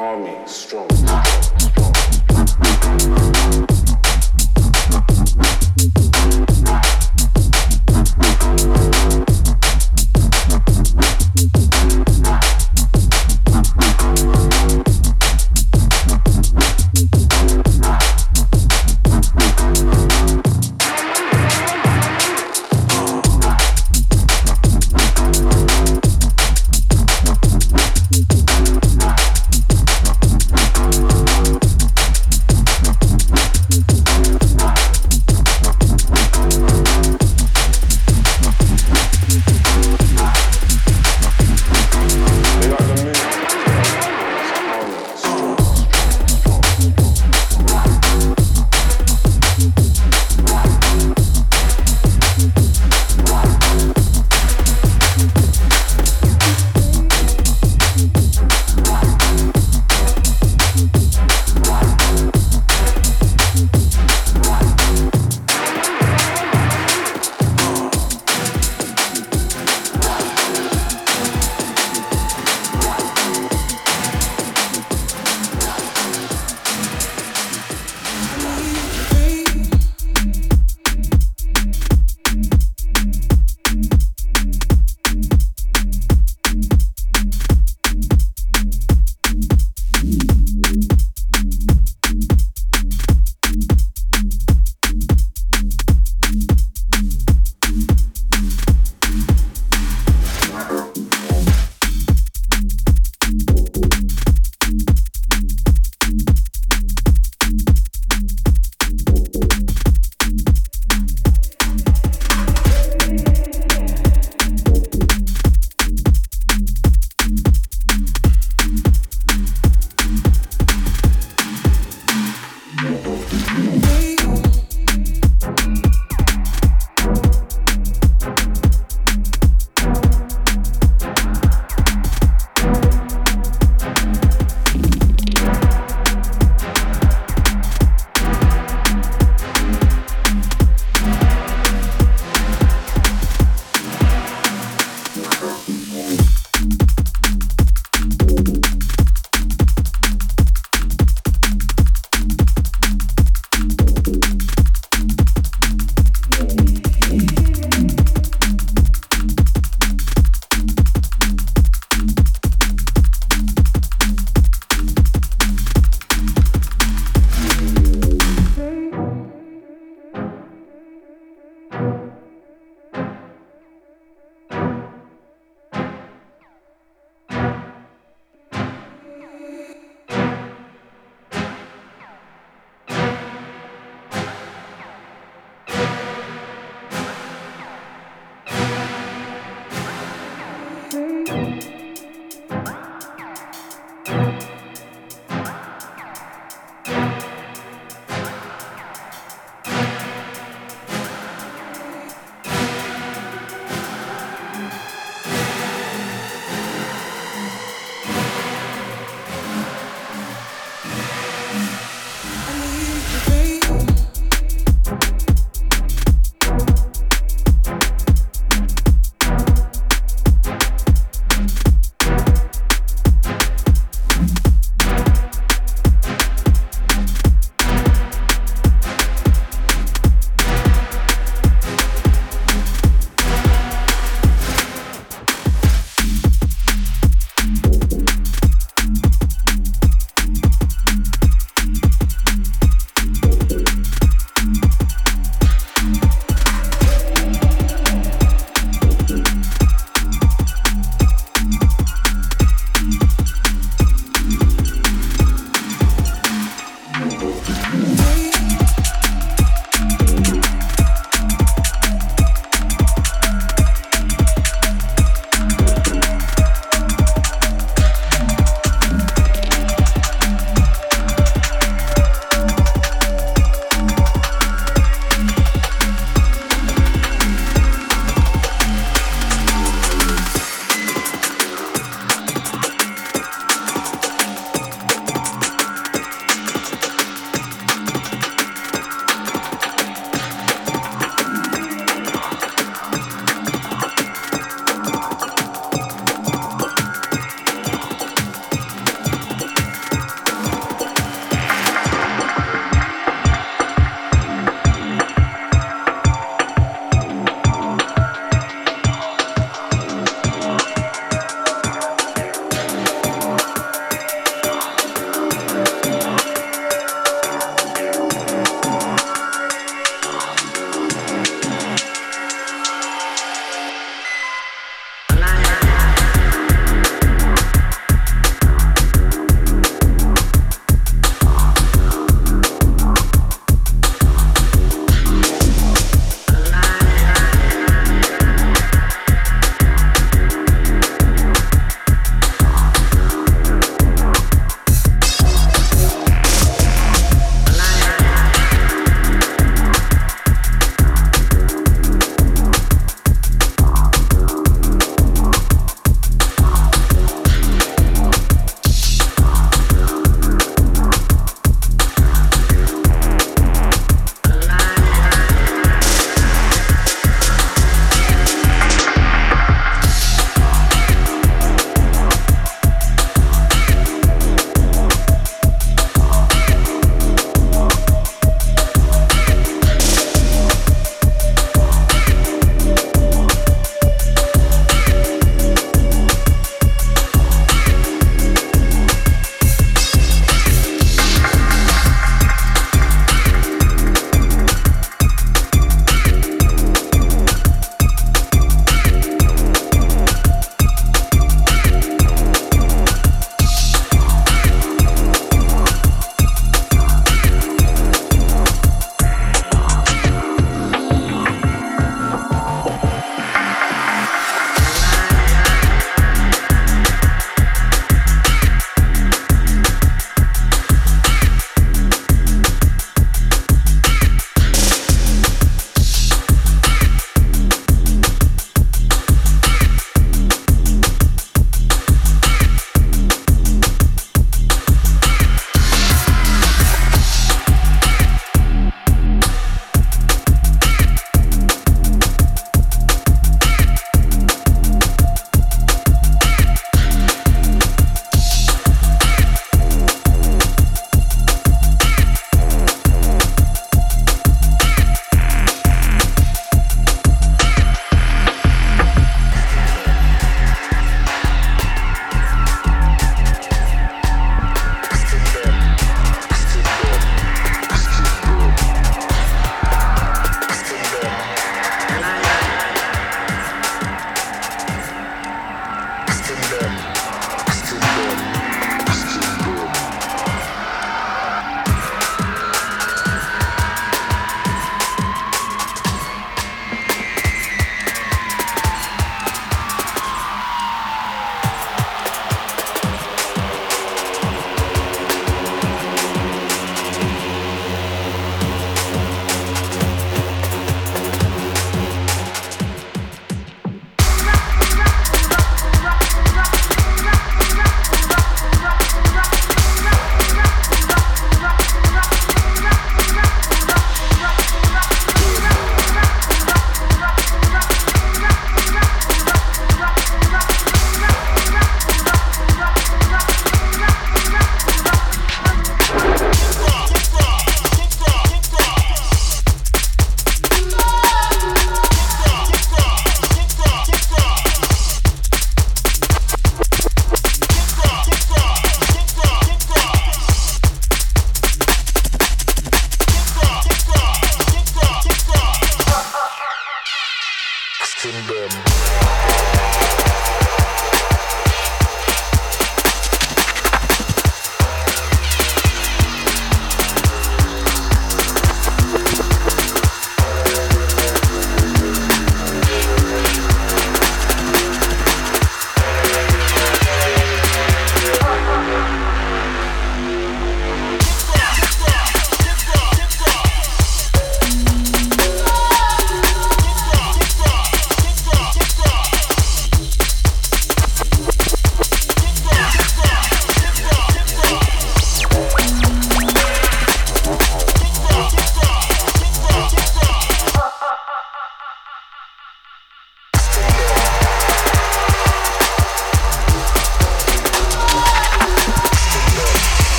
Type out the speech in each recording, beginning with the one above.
army, strong.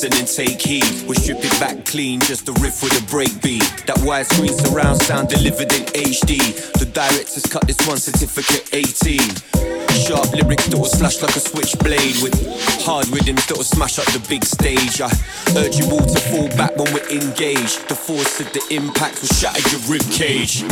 Listen and take heed. We strip it back clean, just a riff with a breakbeat. That widescreen surround sound delivered in HD. The directors cut this one certificate 18. Sharp lyrics that will slash like a switchblade with hard rhythms that will smash up the big stage. I urge you all to fall back when we're engaged. The force of the impact will shatter your rib cage.